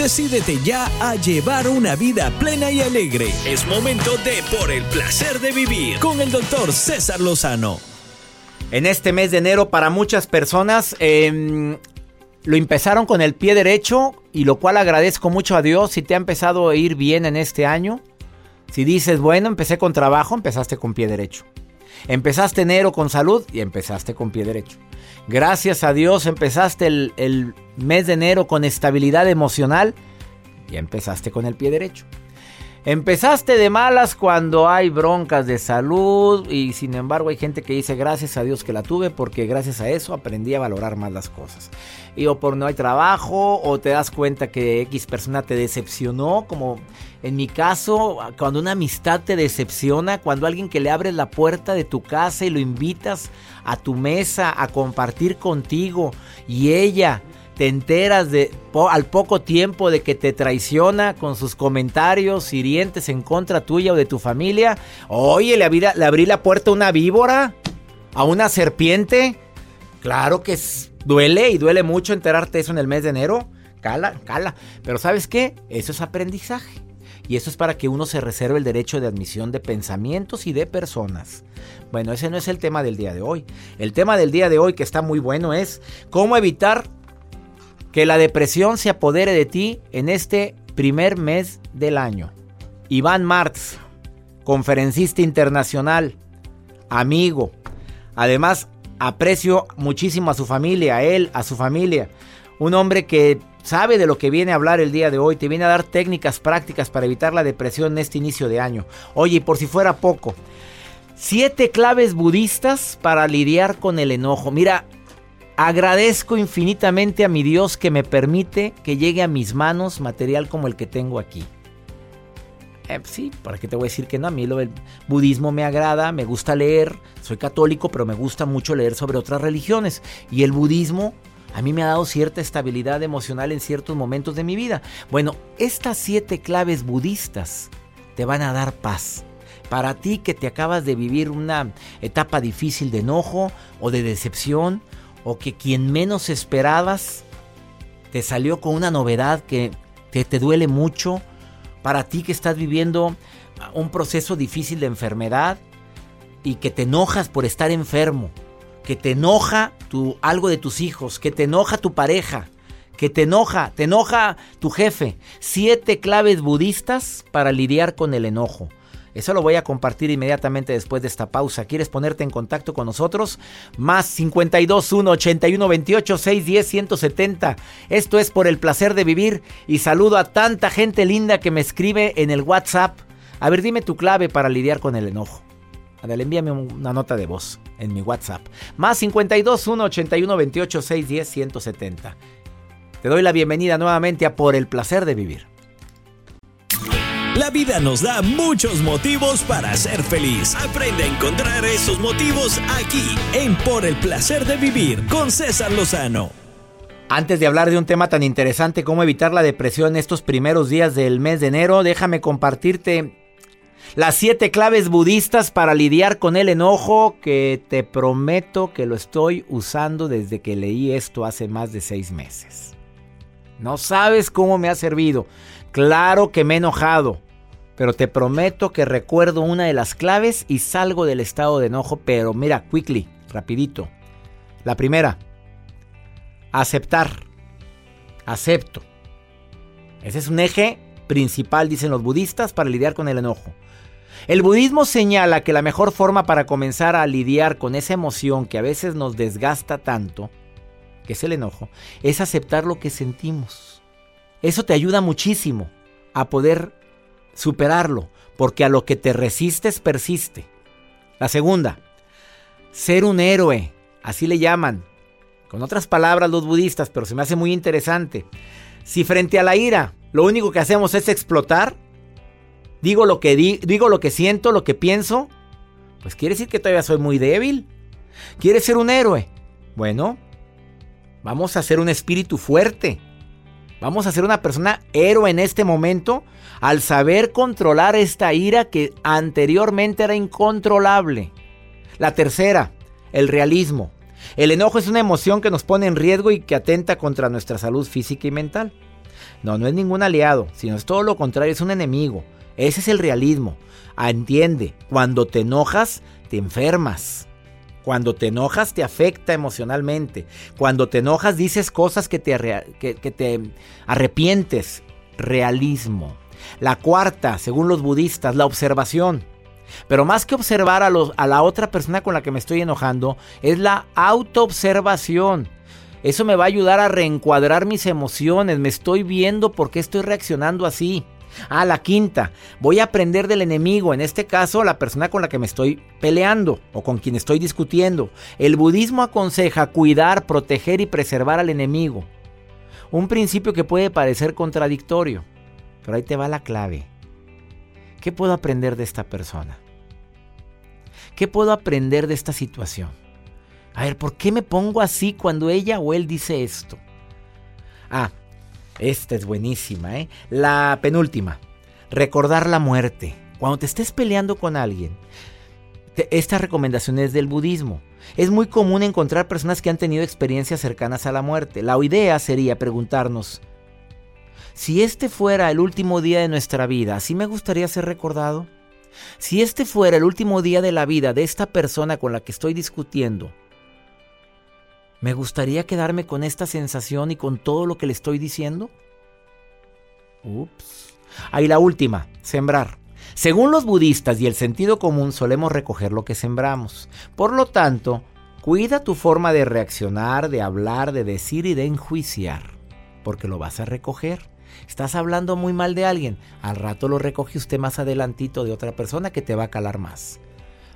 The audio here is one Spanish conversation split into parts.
Decídete ya a llevar una vida plena y alegre. Es momento de Por el placer de vivir con el doctor César Lozano. En este mes de enero para muchas personas em, lo empezaron con el pie derecho y lo cual agradezco mucho a Dios si te ha empezado a ir bien en este año. Si dices, bueno, empecé con trabajo, empezaste con pie derecho. Empezaste enero con salud y empezaste con pie derecho. Gracias a Dios empezaste el, el mes de enero con estabilidad emocional y empezaste con el pie derecho. Empezaste de malas cuando hay broncas de salud y sin embargo hay gente que dice gracias a Dios que la tuve porque gracias a eso aprendí a valorar más las cosas. Y o por no hay trabajo o te das cuenta que X persona te decepcionó, como en mi caso, cuando una amistad te decepciona, cuando alguien que le abres la puerta de tu casa y lo invitas a tu mesa a compartir contigo y ella te enteras de al poco tiempo de que te traiciona con sus comentarios hirientes en contra tuya o de tu familia. Oye, le abrí, la puerta a una víbora, a una serpiente. Claro que duele y duele mucho enterarte eso en el mes de enero. Cala, cala. Pero ¿sabes qué? Eso es aprendizaje. Y eso es para que uno se reserve el derecho de admisión de pensamientos y de personas. Bueno, ese no es el tema del día de hoy. El tema del día de hoy que está muy bueno es cómo evitar que la depresión se apodere de ti en este primer mes del año. Iván Martz, conferencista internacional, amigo. Además, aprecio muchísimo a su familia, a él, a su familia. Un hombre que sabe de lo que viene a hablar el día de hoy, te viene a dar técnicas prácticas para evitar la depresión en este inicio de año. Oye, y por si fuera poco, siete claves budistas para lidiar con el enojo. Mira, Agradezco infinitamente a mi Dios que me permite que llegue a mis manos material como el que tengo aquí. Eh, sí, ¿para qué te voy a decir que no? A mí lo del budismo me agrada, me gusta leer, soy católico, pero me gusta mucho leer sobre otras religiones. Y el budismo a mí me ha dado cierta estabilidad emocional en ciertos momentos de mi vida. Bueno, estas siete claves budistas te van a dar paz. Para ti que te acabas de vivir una etapa difícil de enojo o de decepción o que quien menos esperabas te salió con una novedad que, te duele mucho, para ti que estás viviendo un proceso difícil de enfermedad y que te enojas por estar enfermo, que te enoja tu, algo de tus hijos, que te enoja tu pareja, que te enoja, te enoja tu jefe. Siete claves budistas para lidiar con el enojo. Eso lo voy a compartir inmediatamente después de esta pausa. ¿Quieres ponerte en contacto con nosotros? Más 52 1 81 28 610 170. Esto es por el placer de vivir y saludo a tanta gente linda que me escribe en el WhatsApp. A ver, dime tu clave para lidiar con el enojo. Adel, envíame una nota de voz en mi WhatsApp. Más 52 1 81 28 610 170. Te doy la bienvenida nuevamente a Por el placer de vivir. La vida nos da muchos motivos para ser feliz. Aprende a encontrar esos motivos aquí en Por el placer de vivir con César Lozano. Antes de hablar de un tema tan interesante como evitar la depresión estos primeros días del mes de enero, déjame compartirte las siete claves budistas para lidiar con el enojo que te prometo que lo estoy usando desde que leí esto hace más de seis meses. No sabes cómo me ha servido. Claro que me he enojado, pero te prometo que recuerdo una de las claves y salgo del estado de enojo, pero mira, quickly, rapidito. La primera, aceptar. Acepto. Ese es un eje principal, dicen los budistas, para lidiar con el enojo. El budismo señala que la mejor forma para comenzar a lidiar con esa emoción que a veces nos desgasta tanto, que es el enojo, es aceptar lo que sentimos. Eso te ayuda muchísimo a poder superarlo, porque a lo que te resistes persiste. La segunda, ser un héroe, así le llaman. Con otras palabras los budistas, pero se me hace muy interesante. Si frente a la ira lo único que hacemos es explotar, digo lo que digo lo que siento, lo que pienso, pues quiere decir que todavía soy muy débil. ¿Quieres ser un héroe? Bueno, vamos a ser un espíritu fuerte. Vamos a ser una persona héroe en este momento al saber controlar esta ira que anteriormente era incontrolable. La tercera, el realismo. El enojo es una emoción que nos pone en riesgo y que atenta contra nuestra salud física y mental. No, no es ningún aliado, sino es todo lo contrario, es un enemigo. Ese es el realismo. Ah, entiende, cuando te enojas, te enfermas. Cuando te enojas te afecta emocionalmente. Cuando te enojas dices cosas que te, arrepientes. Realismo. La cuarta, según los budistas, la observación. Pero más que observar a, a la otra persona con la que me estoy enojando, es la autoobservación. Eso me va a ayudar a reencuadrar mis emociones. Me estoy viendo por qué estoy reaccionando así. Ah, la quinta, voy a aprender del enemigo, en este caso la persona con la que me estoy peleando o con quien estoy discutiendo. El budismo aconseja cuidar, proteger y preservar al enemigo. Un principio que puede parecer contradictorio, pero ahí te va la clave. ¿Qué puedo aprender de esta persona? ¿Qué puedo aprender de esta situación? A ver, ¿por qué me pongo así cuando ella o él dice esto? Ah, esta es buenísima, ¿eh? La penúltima. Recordar la muerte. Cuando te estés peleando con alguien, esta recomendación es del budismo. Es muy común encontrar personas que han tenido experiencias cercanas a la muerte. La idea sería preguntarnos, si este fuera el último día de nuestra vida, ¿así me gustaría ser recordado? Si este fuera el último día de la vida de esta persona con la que estoy discutiendo, ¿me gustaría quedarme con esta sensación y con todo lo que le estoy diciendo? Ups. Ahí la última, sembrar. Según los budistas y el sentido común solemos recoger lo que sembramos. Por lo tanto, cuida tu forma de reaccionar, de hablar, de decir y de enjuiciar, porque lo vas a recoger. Estás hablando muy mal de alguien, al rato lo recoge usted más adelantito de otra persona que te va a calar más.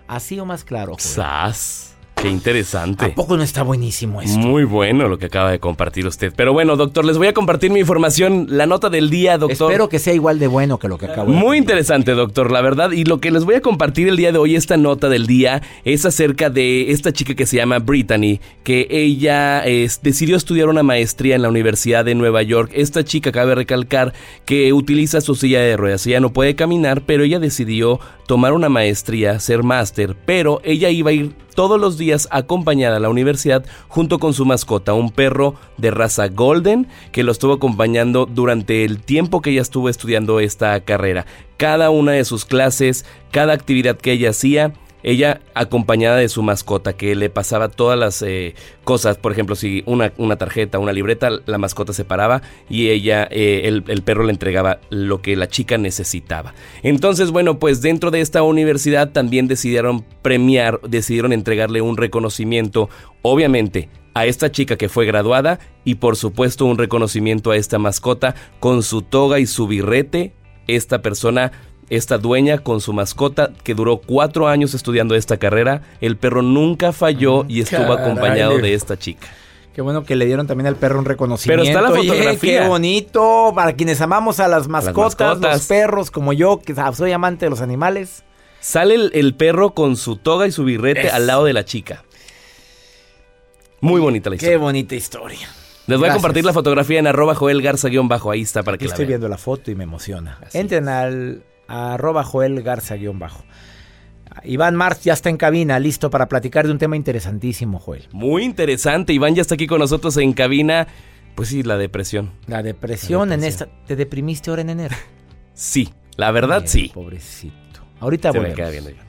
Así o más claro. ¡Sas! Qué interesante. ¿A poco no está buenísimo esto? Muy bueno lo que acaba de compartir usted. Pero bueno, doctor, les voy a compartir mi información, la nota del día, doctor. Espero que sea igual de bueno que lo que acabo de Muy interesante, doctor, la verdad. Y lo que les voy a compartir el día de hoy, esta nota del día, es acerca de esta chica que se llama Brittany, que ella decidió estudiar una maestría en la Universidad de Nueva York. Esta chica cabe recalcar que utiliza su silla de ruedas. Ella no puede caminar, pero ella decidió tomar una maestría, ser máster, pero ella iba a ir todos los días acompañada a la universidad junto con su mascota, un perro de raza golden que lo estuvo acompañando durante el tiempo que ella estuvo estudiando esta carrera. Cada una de sus clases, cada actividad que ella hacía, ella acompañada de su mascota que le pasaba todas las eh, cosas, por ejemplo, si una, una, tarjeta, una libreta, la mascota se paraba y ella, eh, el, el, perro le entregaba lo que la chica necesitaba. Entonces, bueno, pues dentro de esta universidad también decidieron premiar, decidieron entregarle un reconocimiento, obviamente a esta chica que fue graduada y por supuesto un reconocimiento a esta mascota con su toga y su birrete. Esta persona esta dueña con su mascota que duró cuatro años estudiando esta carrera. El perro nunca falló y estuvo acompañado de esta chica. Qué bueno que le dieron también al perro un reconocimiento. Pero está la fotografía. qué bonito. Para quienes amamos a las mascotas, los perros, como yo, que soy amante de los animales. Sale el, perro con su toga y su birrete al lado de la chica. Muy bonita la historia. Qué bonita historia. Les voy a compartir la fotografía en arroba Joel Garza-bajo. Ahí está para que Estoy viendo la foto y me emociona. Entren al arroba Joel Garza guion bajo. Iván Marx ya está en cabina, listo para platicar de un tema interesantísimo, Joel. Muy interesante, Iván ya está aquí con nosotros en cabina. Pues sí, la depresión. La depresión, en esta. ¿Te deprimiste ahora en enero? sí, la verdad sí. Pobrecito. Ahorita voy. Me queda Iván.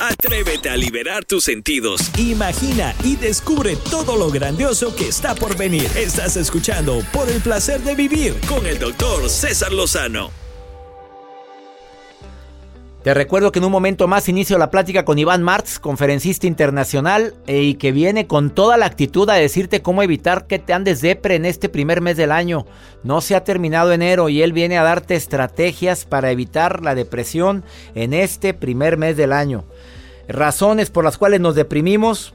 Atrévete a liberar tus sentidos. Imagina y descubre todo lo grandioso que está por venir. Estás escuchando Por el placer de vivir con el doctor César Lozano. Te recuerdo que en un momento más inicio la plática con Iván Martz, conferencista internacional, eh, y que viene con toda la actitud a decirte cómo evitar que te andes depre en este primer mes del año. No se ha terminado enero y él viene a darte estrategias para evitar la depresión en este primer mes del año. Razones por las cuales nos deprimimos,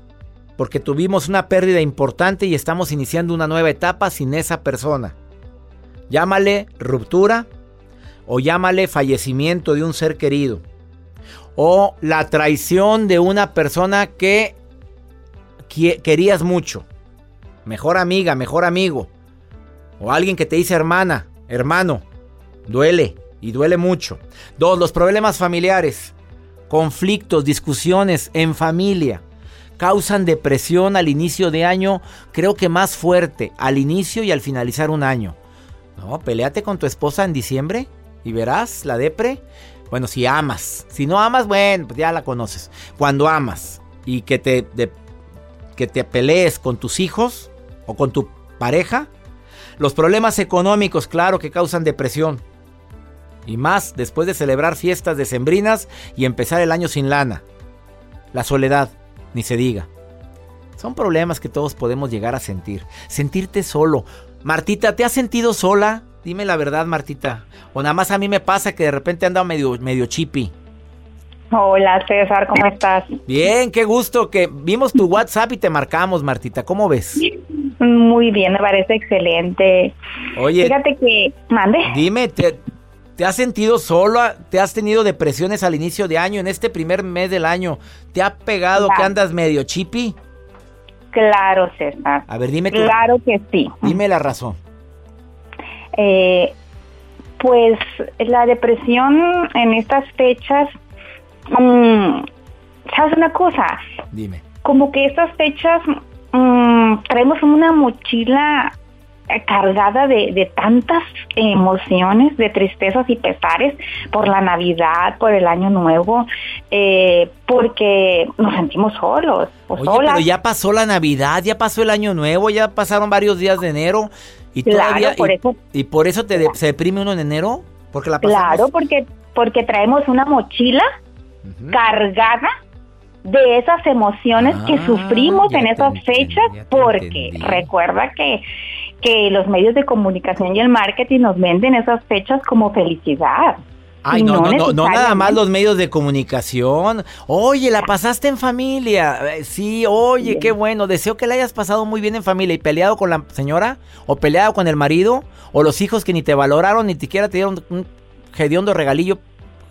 porque tuvimos una pérdida importante y estamos iniciando una nueva etapa sin esa persona. Llámale ruptura, o llámale fallecimiento de un ser querido, o la traición de una persona que querías mucho, mejor amiga, mejor amigo, o alguien que te dice hermana, hermano, duele y duele mucho. Dos, los problemas familiares, conflictos, discusiones en familia causan depresión al inicio de año, creo que más fuerte al inicio y al finalizar un año. No, peleate con tu esposa en diciembre y verás la depre. Bueno, si amas. Si no amas, bueno, pues ya la conoces. Cuando amas y que te, que te pelees con tus hijos o con tu pareja, los problemas económicos, claro, que causan depresión. Y más después de celebrar fiestas decembrinas y empezar el año sin lana. La soledad, ni se diga. Son problemas que todos podemos llegar a sentir. Sentirte solo. Martita, ¿te has sentido sola? Dime la verdad, Martita. O nada más a mí me pasa que de repente anda medio, medio chippy. Hola César, ¿cómo estás? Bien, qué gusto que vimos tu WhatsApp y te marcamos, Martita. ¿Cómo ves? Muy bien, me parece excelente. Oye, fíjate que, mande. Dime, ¿te, ¿te has sentido sola? ¿Te has tenido depresiones al inicio de año, en este primer mes del año? ¿Te ha pegado que andas medio chippy? Claro, César. A ver, dime. Claro que sí. Dime la razón. Eh, pues la depresión en estas fechas, mm, ¿sabes una cosa? Dime. Como que estas fechas mm, traemos una mochila cargada de, tantas emociones, de tristezas y pesares por la Navidad, por el Año Nuevo, eh, porque nos sentimos solos. Oye, pero ya pasó la Navidad, ya pasó el Año Nuevo, ya pasaron varios días de enero y todavía por y, eso, y, por eso te se deprime uno en enero, porque la Claro, porque porque traemos una mochila cargada de esas emociones que ah, sufrimos en esas fechas, porque recuerda que que los medios de comunicación y el marketing nos venden esas fechas como felicidad. Ay, no, no, no, no, nada más los medios de comunicación. Oye, la pasaste en familia. Eh, sí, oye, qué bueno. Deseo que la hayas pasado muy bien en familia y peleado con la señora, o peleado con el marido, o los hijos que ni te valoraron, ni siquiera te dieron un hediondo regalillo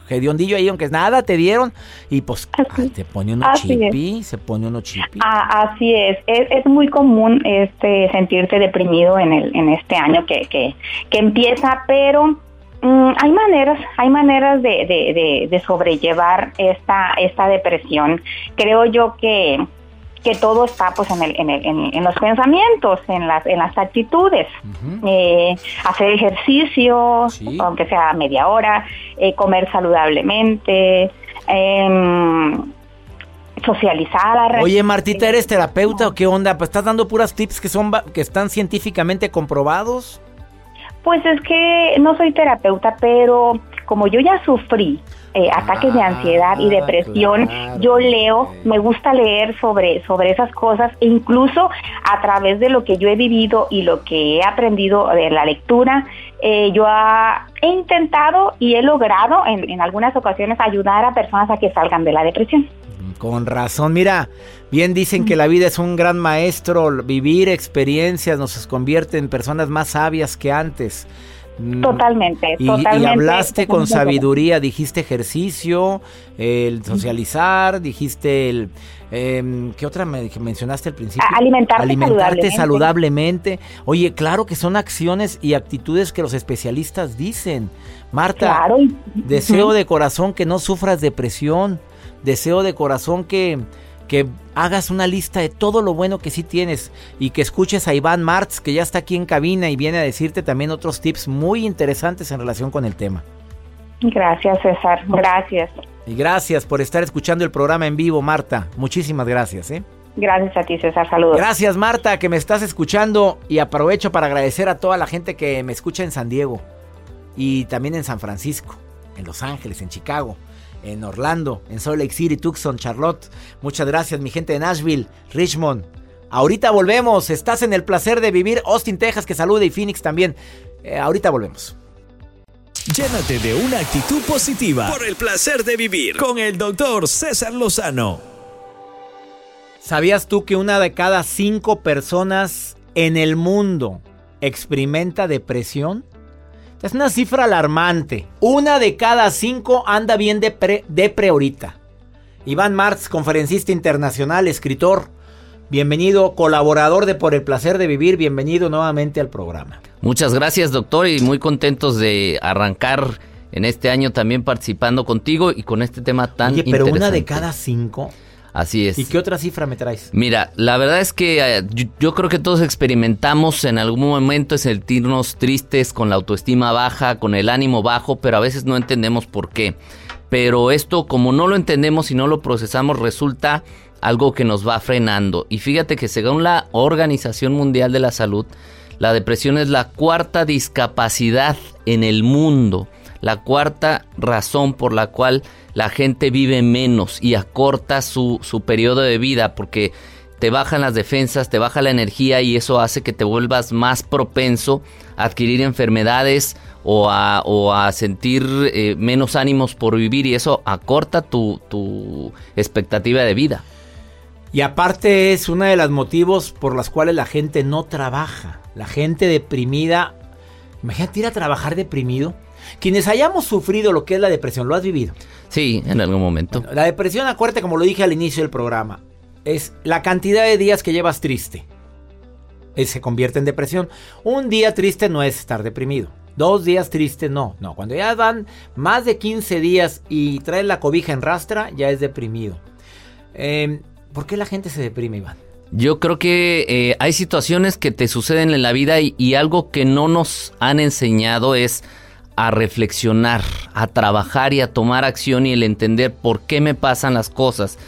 hediondillo ahí, aunque nada te dieron, y pues te pone uno chipi, se pone uno chipi. Ah, así es. es, muy común este sentirte deprimido en el en este año que, que, que empieza, pero mm, hay maneras, hay maneras de, de, de, sobrellevar esta, esta depresión. Creo yo que que todo está pues en, el, en, el, en, los pensamientos, en las, en las actitudes. Eh, hacer ejercicio, aunque sea media hora, eh, comer saludablemente, eh, socializar. Oye, Martita, ¿eres terapeuta o qué onda? Pues estás dando puras tips que, son, que están científicamente comprobados. Pues es que no soy terapeuta, pero como yo ya sufrí eh, ataques de ansiedad y ah, depresión, yo leo, me gusta leer sobre, sobre esas cosas e incluso a través de lo que yo he vivido y lo que he aprendido de la lectura, eh, yo he intentado y he logrado en, en algunas ocasiones ayudar a personas a que salgan de la depresión. Con razón, mira, bien dicen que la vida es un gran maestro, vivir experiencias nos convierte en personas más sabias que antes. Mm. Totalmente, y, totalmente. Y hablaste con sabiduría, dijiste ejercicio, el socializar, dijiste el... Eh, ¿Qué otra me, mencionaste al principio? Alimentarte, Alimentarte saludablemente. Oye, claro que son acciones y actitudes que los especialistas dicen. Marta, deseo de corazón que no sufras depresión. Deseo de corazón que que hagas una lista de todo lo bueno que sí tienes y que escuches a Iván Martz, que ya está aquí en cabina y viene a decirte también otros tips muy interesantes en relación con el tema. Gracias, César. Gracias. Y gracias por estar escuchando el programa en vivo, Marta. Muchísimas gracias, ¿eh? Gracias a ti, César. Saludos. Gracias, Marta, que me estás escuchando y aprovecho para agradecer a toda la gente que me escucha en San Diego y también en San Francisco, en Los Ángeles, en Chicago en Orlando, en Salt Lake City, Tucson, Charlotte. Muchas gracias, mi gente de Nashville, Richmond. Ahorita volvemos. Estás en el placer de vivir. Austin, Texas, que salude y Phoenix también. Eh, ahorita volvemos. Llénate de una actitud positiva por el placer de vivir con el doctor César Lozano. ¿Sabías tú que una de cada cinco personas en el mundo experimenta depresión? Es una cifra alarmante. Una de cada cinco anda bien de pre, ahorita. Iván Martz, conferencista internacional, escritor. Bienvenido, colaborador de Por el Placer de Vivir. Bienvenido nuevamente al programa. Muchas gracias, doctor, y muy contentos de arrancar en este año también participando contigo y con este tema tan Oye, pero una de cada cinco. Así es. ¿Y qué otra cifra me traes? Mira, la verdad es que eh, yo, yo creo que todos experimentamos en algún momento sentirnos tristes, con la autoestima baja, con el ánimo bajo, pero a veces no entendemos por qué. Pero esto, como no lo entendemos y no lo procesamos, resulta algo que nos va frenando. Y fíjate que según la Organización Mundial de la Salud, la depresión es la cuarta discapacidad en el mundo, la cuarta razón por la cual la gente vive menos y acorta su, su periodo de vida porque te bajan las defensas, te baja la energía y eso hace que te vuelvas más propenso a adquirir enfermedades o a, o a sentir eh, menos ánimos por vivir y eso acorta tu, tu expectativa de vida. Y aparte es uno de los motivos por los cuales la gente no trabaja. La gente deprimida. Imagínate ir a trabajar deprimido. Quienes hayamos sufrido lo que es la depresión, ¿lo has vivido? Sí, en algún momento. Bueno, la depresión, acuérdate, como lo dije al inicio del programa, es la cantidad de días que llevas triste. Es, se convierte en depresión. Un día triste no es estar deprimido. Dos días triste no. No, cuando ya van más de 15 días y traes la cobija en rastra, ya es deprimido. Eh, ¿Por qué la gente se deprime, Iván? Yo creo que eh, hay situaciones que te suceden en la vida y, y, algo que no nos han enseñado es a reflexionar, a trabajar y a tomar acción y el entender por qué me pasan las cosas.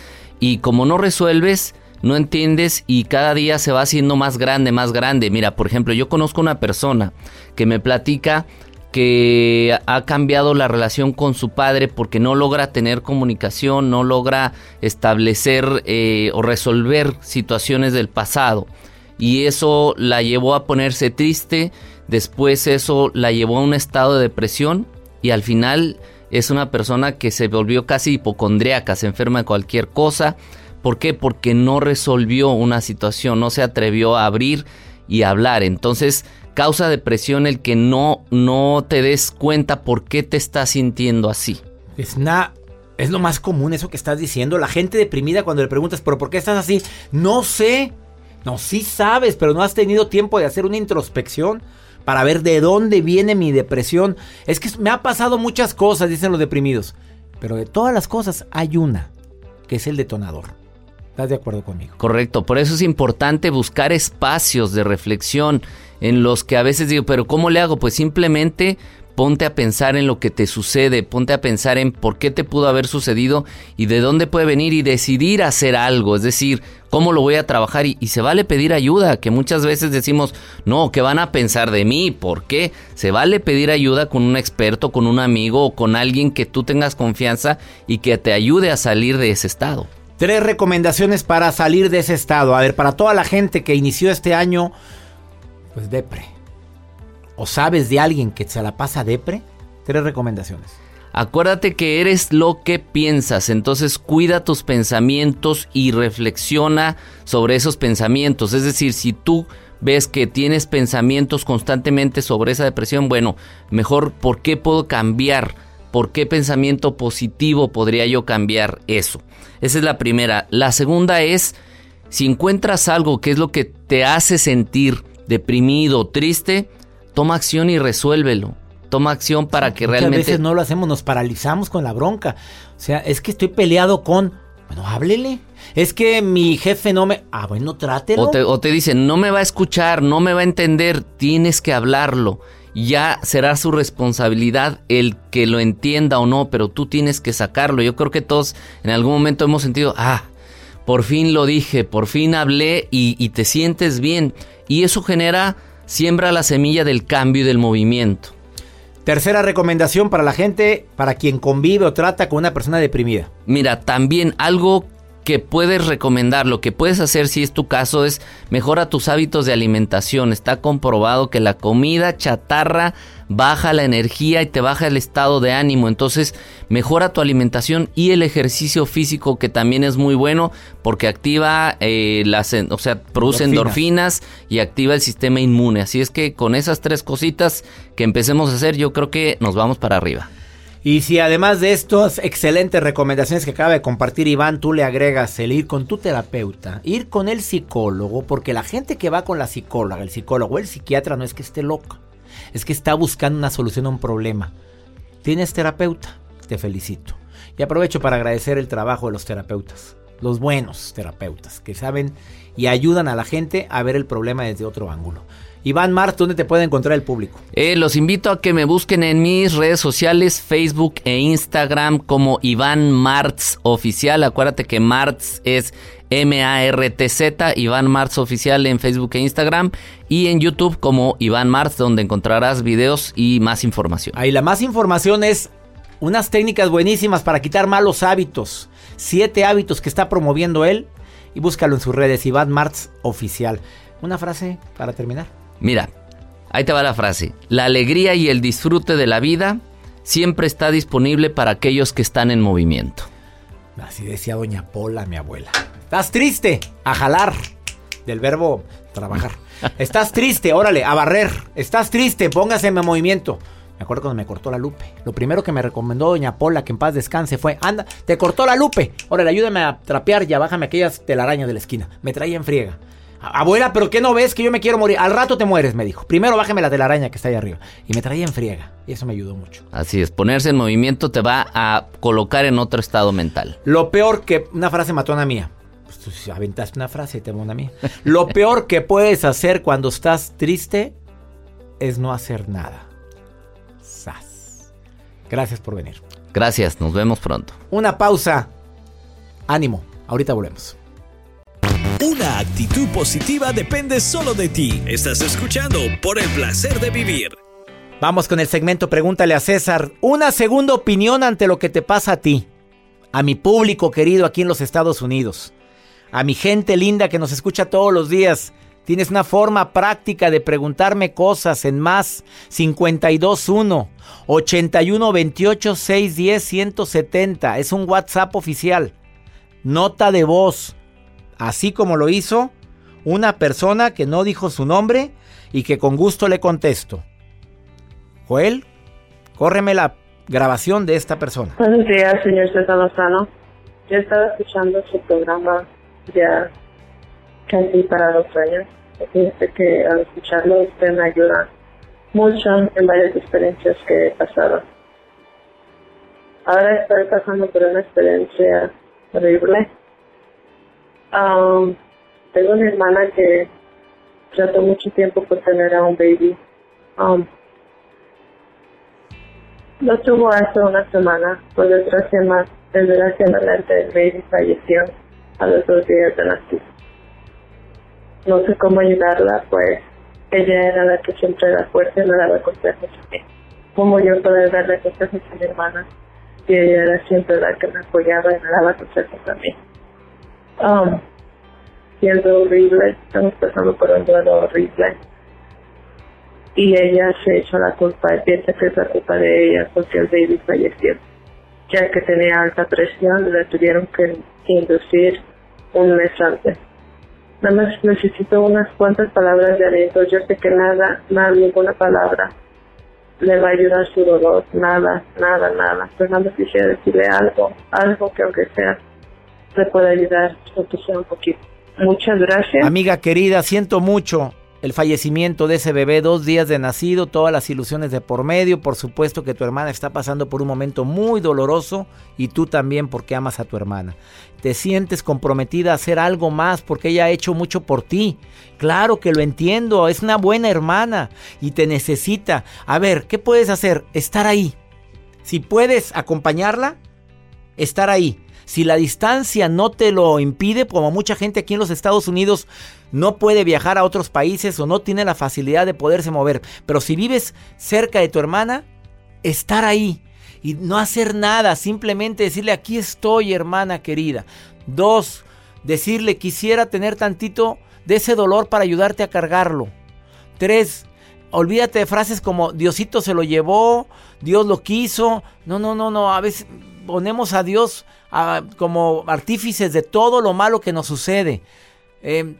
Y como no resuelves, no entiendes y cada día se va haciendo más grande, más grande. Mira, por ejemplo, yo conozco una persona que me platica que ha cambiado la relación con su padre porque no logra tener comunicación, no logra establecer eh, o resolver situaciones del pasado. Y eso la llevó a ponerse triste, después eso la llevó a un estado de depresión y al final es una persona que se volvió casi hipocondríaca, se enferma de cualquier cosa. ¿Por qué? Porque no resolvió una situación, no se atrevió a abrir y hablar. Entonces, causa depresión el que no, no te des cuenta por qué te estás sintiendo así. Es, na, es lo más común eso que estás diciendo. La gente deprimida cuando le preguntas, ¿pero por qué estás así? No sé. No, sí sabes, pero no has tenido tiempo de hacer una introspección para ver de dónde viene mi depresión. Es que me ha pasado muchas cosas, dicen los deprimidos. Pero de todas las cosas hay una, que es el detonador. ¿Estás de acuerdo conmigo? Correcto, por eso es importante buscar espacios de reflexión en los que a veces digo, pero ¿cómo le hago? Pues simplemente ponte a pensar en lo que te sucede, ponte a pensar en por qué te pudo haber sucedido y de dónde puede venir y decidir hacer algo, es decir, cómo lo voy a trabajar y, se vale pedir ayuda, que muchas veces decimos, no, ¿qué van a pensar de mí? ¿Por qué? Se vale pedir ayuda con un experto, con un amigo o con alguien que tú tengas confianza y que te ayude a salir de ese estado. Tres recomendaciones para salir de ese estado. A ver, para toda la gente que inició este año, pues depre. ¿O sabes de alguien que se la pasa depre? Tres recomendaciones. Acuérdate que eres lo que piensas, entonces cuida tus pensamientos y reflexiona sobre esos pensamientos. Es decir, si tú ves que tienes pensamientos constantemente sobre esa depresión, bueno, mejor, ¿por qué puedo cambiar? ¿Por qué pensamiento positivo podría yo cambiar eso? Esa es la primera. La segunda es, si encuentras algo que es lo que te hace sentir deprimido, triste, toma acción y resuélvelo. Toma acción para que Muchas realmente... veces no lo hacemos, nos paralizamos con la bronca. O sea, es que estoy peleado con... Bueno, háblele. Es que mi jefe no me... Ah, bueno, trátelo. O te, o te dicen, no me va a escuchar, no me va a entender, tienes que hablarlo. Ya será su responsabilidad el que lo entienda o no, pero tú tienes que sacarlo. Yo creo que todos en algún momento hemos sentido, ah, por fin lo dije, por fin hablé y, y te sientes bien. Y eso genera, siembra la semilla del cambio y del movimiento. Tercera recomendación para la gente, para quien convive o trata con una persona deprimida. Mira, también algo que puedes recomendar, lo que puedes hacer si es tu caso es mejora tus hábitos de alimentación. Está comprobado que la comida chatarra baja la energía y te baja el estado de ánimo. Entonces mejora tu alimentación y el ejercicio físico que también es muy bueno porque activa eh, las, o sea, produce endorfinas. endorfinas y activa el sistema inmune. Así es que con esas tres cositas que empecemos a hacer yo creo que nos vamos para arriba. Y si además de estas excelentes recomendaciones que acaba de compartir Iván, tú le agregas el ir con tu terapeuta, ir con el psicólogo, porque la gente que va con la psicóloga, el psicólogo, el psiquiatra no es que esté loca, es que está buscando una solución a un problema. ¿Tienes terapeuta? Te felicito. Y aprovecho para agradecer el trabajo de los terapeutas. los buenos terapeutas que saben y ayudan a la gente a ver el problema desde otro ángulo. Iván Martz, ¿dónde te puede encontrar el público? Eh, los invito a que me busquen en mis redes sociales, Facebook e Instagram como Iván Martz Oficial. Acuérdate que Martz es M-A-R-T-Z, Iván Martz Oficial en Facebook e Instagram. Y en YouTube como Iván Martz, donde encontrarás videos y más información. Ahí la más información es unas técnicas buenísimas para quitar malos hábitos. Siete hábitos que está promoviendo él. Y búscalo en sus redes, Iván Martz Oficial. Una frase para terminar. Mira, ahí te va la frase. La alegría y el disfrute de la vida siempre está disponible para aquellos que están en movimiento. Así decía doña Pola, mi abuela. ¿Estás triste? A jalar. Del verbo trabajar. ¿Estás triste? Órale, a barrer. ¿Estás triste? Póngase en movimiento. Me acuerdo cuando me cortó la lupe. Lo primero que me recomendó doña Pola, que en paz descanse, fue, anda, te cortó la lupe. Órale, ayúdame a trapear, ya bájame aquellas telarañas de la esquina. Me traía en friega. Abuela, ¿pero qué no ves que yo me quiero morir? Al rato te mueres, me dijo. Primero bájame la telaraña que está ahí arriba. Y me traía en friega. Y eso me ayudó mucho. Así es, ponerse en movimiento te va a colocar en otro estado mental. Lo peor que... Una frase mató a una mía. Pues tú si aventaste una frase y te una mía. Lo peor que puedes hacer cuando estás triste es no hacer nada. Sas. Gracias por venir. Gracias, nos vemos pronto. Una pausa. Ánimo, ahorita volvemos. Una actitud positiva depende solo de ti. Estás escuchando por el placer de vivir. Vamos con el segmento Pregúntale a César. Una segunda opinión ante lo que te pasa a ti. A mi público querido aquí en los Estados Unidos. A mi gente linda que nos escucha todos los días. Tienes una forma práctica de preguntarme cosas en más 521 81 28 610 170. Es un WhatsApp oficial. Nota de voz así como lo hizo una persona que no dijo su nombre y que con gusto le contesto. Joel, córreme la grabación de esta persona. Buenos días, señor César Lozano. Yo estaba escuchando su programa ya casi para dos años. Fíjese que al escucharlo usted me ayuda mucho en varias experiencias que he pasado. Ahora estoy pasando por una experiencia horrible Um, tengo una hermana que trató mucho tiempo por tener a un baby. Um, lo tuvo hace una semana, por desgraciadamente, desgraciadamente el baby falleció a los dos días de nacido. No sé cómo ayudarla, pues ella era la que siempre era fuerte y me daba consejos a. Como yo poder darle consejos a mi hermana, y ella era siempre la que me apoyaba y me daba consejos a mí um, siendo horrible, estamos pasando por un duelo horrible. Y ella se echó la culpa piensa que es la culpa de ella porque el baby falleció. Ya que tenía alta presión, le tuvieron que inducir un mes antes. Nada más necesito unas cuantas palabras de aliento. Yo sé que nada, nada, ninguna palabra le va a ayudar a su dolor. Nada, nada, nada. Más quisiera decirle algo, algo que aunque sea pueda ayudar, sea un poquito. Muchas gracias. Amiga querida, siento mucho el fallecimiento de ese bebé, dos días de nacido, todas las ilusiones de por medio. Por supuesto que tu hermana está pasando por un momento muy doloroso y tú también porque amas a tu hermana. Te sientes comprometida a hacer algo más porque ella ha hecho mucho por ti. Claro que lo entiendo, es una buena hermana y te necesita. A ver, ¿qué puedes hacer? Estar ahí. Si puedes acompañarla, estar ahí. Si la distancia no te lo impide, como mucha gente aquí en los Estados Unidos no puede viajar a otros países o no tiene la facilidad de poderse mover, pero si vives cerca de tu hermana, estar ahí y no hacer nada, simplemente decirle aquí estoy hermana querida. Dos, decirle quisiera tener tantito de ese dolor para ayudarte a cargarlo. Tres, olvídate de frases como Diosito se lo llevó, Dios lo quiso. No, no, no, no, a veces ponemos a Dios como artífices de todo lo malo que nos sucede. Eh,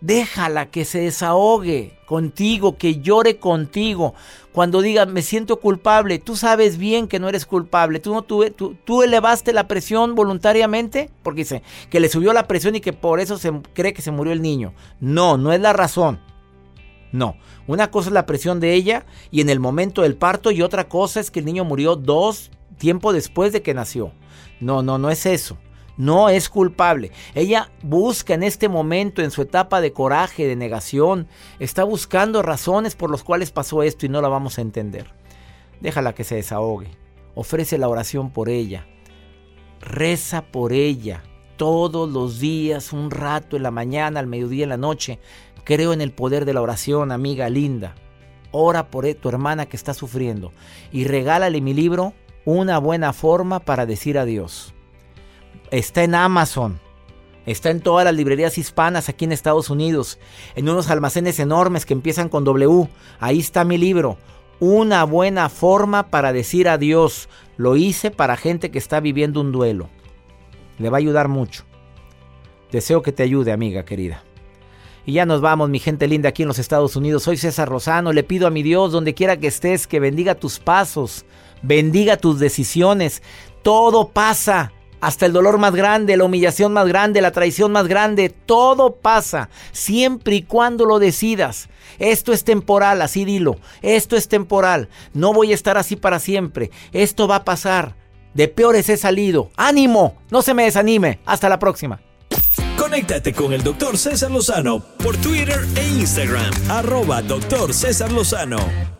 déjala que se desahogue contigo, que llore contigo. Cuando diga, me siento culpable, tú sabes bien que no eres culpable. Tú, no, tú, tú, elevaste la presión voluntariamente, porque dice que le subió la presión y que por eso se cree que se murió el niño. No, no es la razón. No, una cosa es la presión de ella y en el momento del parto y otra cosa es que el niño murió dos tiempo después de que nació. No, no, no es eso. no es culpable. Ella busca en este momento, en su etapa de coraje, de negación, está buscando razones por las cuales pasó esto y no la vamos a entender. Déjala que se desahogue. Ofrece la oración por ella. Reza por ella todos los días, un rato en la mañana, al mediodía, en la noche. Creo en el poder de la oración, amiga linda. Ora por e, tu hermana que está sufriendo y regálale mi libro, Una buena forma para decir adiós. Está en Amazon. Está en todas las librerías hispanas aquí en Estados Unidos, en unos almacenes enormes que empiezan con W. Ahí está mi libro. Una buena forma para decir adiós. Lo hice para gente que está viviendo un duelo. Le va a ayudar mucho. Deseo que te ayude, amiga querida. Y ya nos vamos, mi gente linda, aquí en los Estados Unidos. Soy César Rosano. Le pido a mi Dios, donde quiera que estés, que bendiga tus pasos, bendiga tus decisiones. Todo pasa. Hasta el dolor más grande, la humillación más grande, la traición más grande, todo pasa, siempre y cuando lo decidas. Esto es temporal, así dilo. Esto es temporal. No voy a estar así para siempre. Esto va a pasar. De peores he salido. ¡Ánimo! No se me desanime. Hasta la próxima. Conéctate con el doctor César Lozano por Twitter e Instagram. Arroba doctor César Lozano.